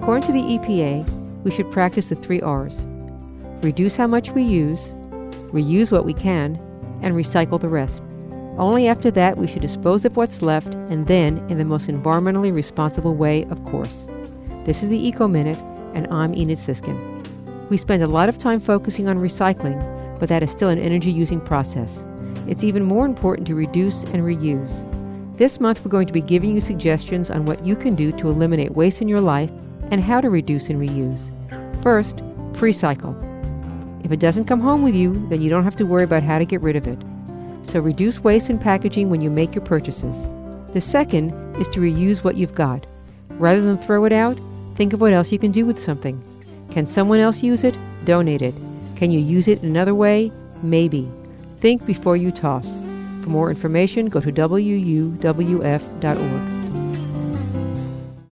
According to the EPA, we should practice the three R's reduce how much we use, reuse what we can, and recycle the rest. Only after that we should dispose of what's left, and then in the most environmentally responsible way, of course. This is the Eco Minute, and I'm Enid Sisskin. We spend a lot of time focusing on recycling, but that is still an energy using process. It's even more important to reduce and reuse. This month, we're going to be giving you suggestions on what you can do to eliminate waste in your life and how to reduce and reuse. First, pre-cycle. If it doesn't come home with you, then you don't have to worry about how to get rid of it. So reduce waste in packaging when you make your purchases. The second is to reuse what you've got. Rather than throw it out, think of what else you can do with something. Can someone else use it? Donate it. Can you use it another way? Maybe. Think before you toss. For more information, go to wuwf.org.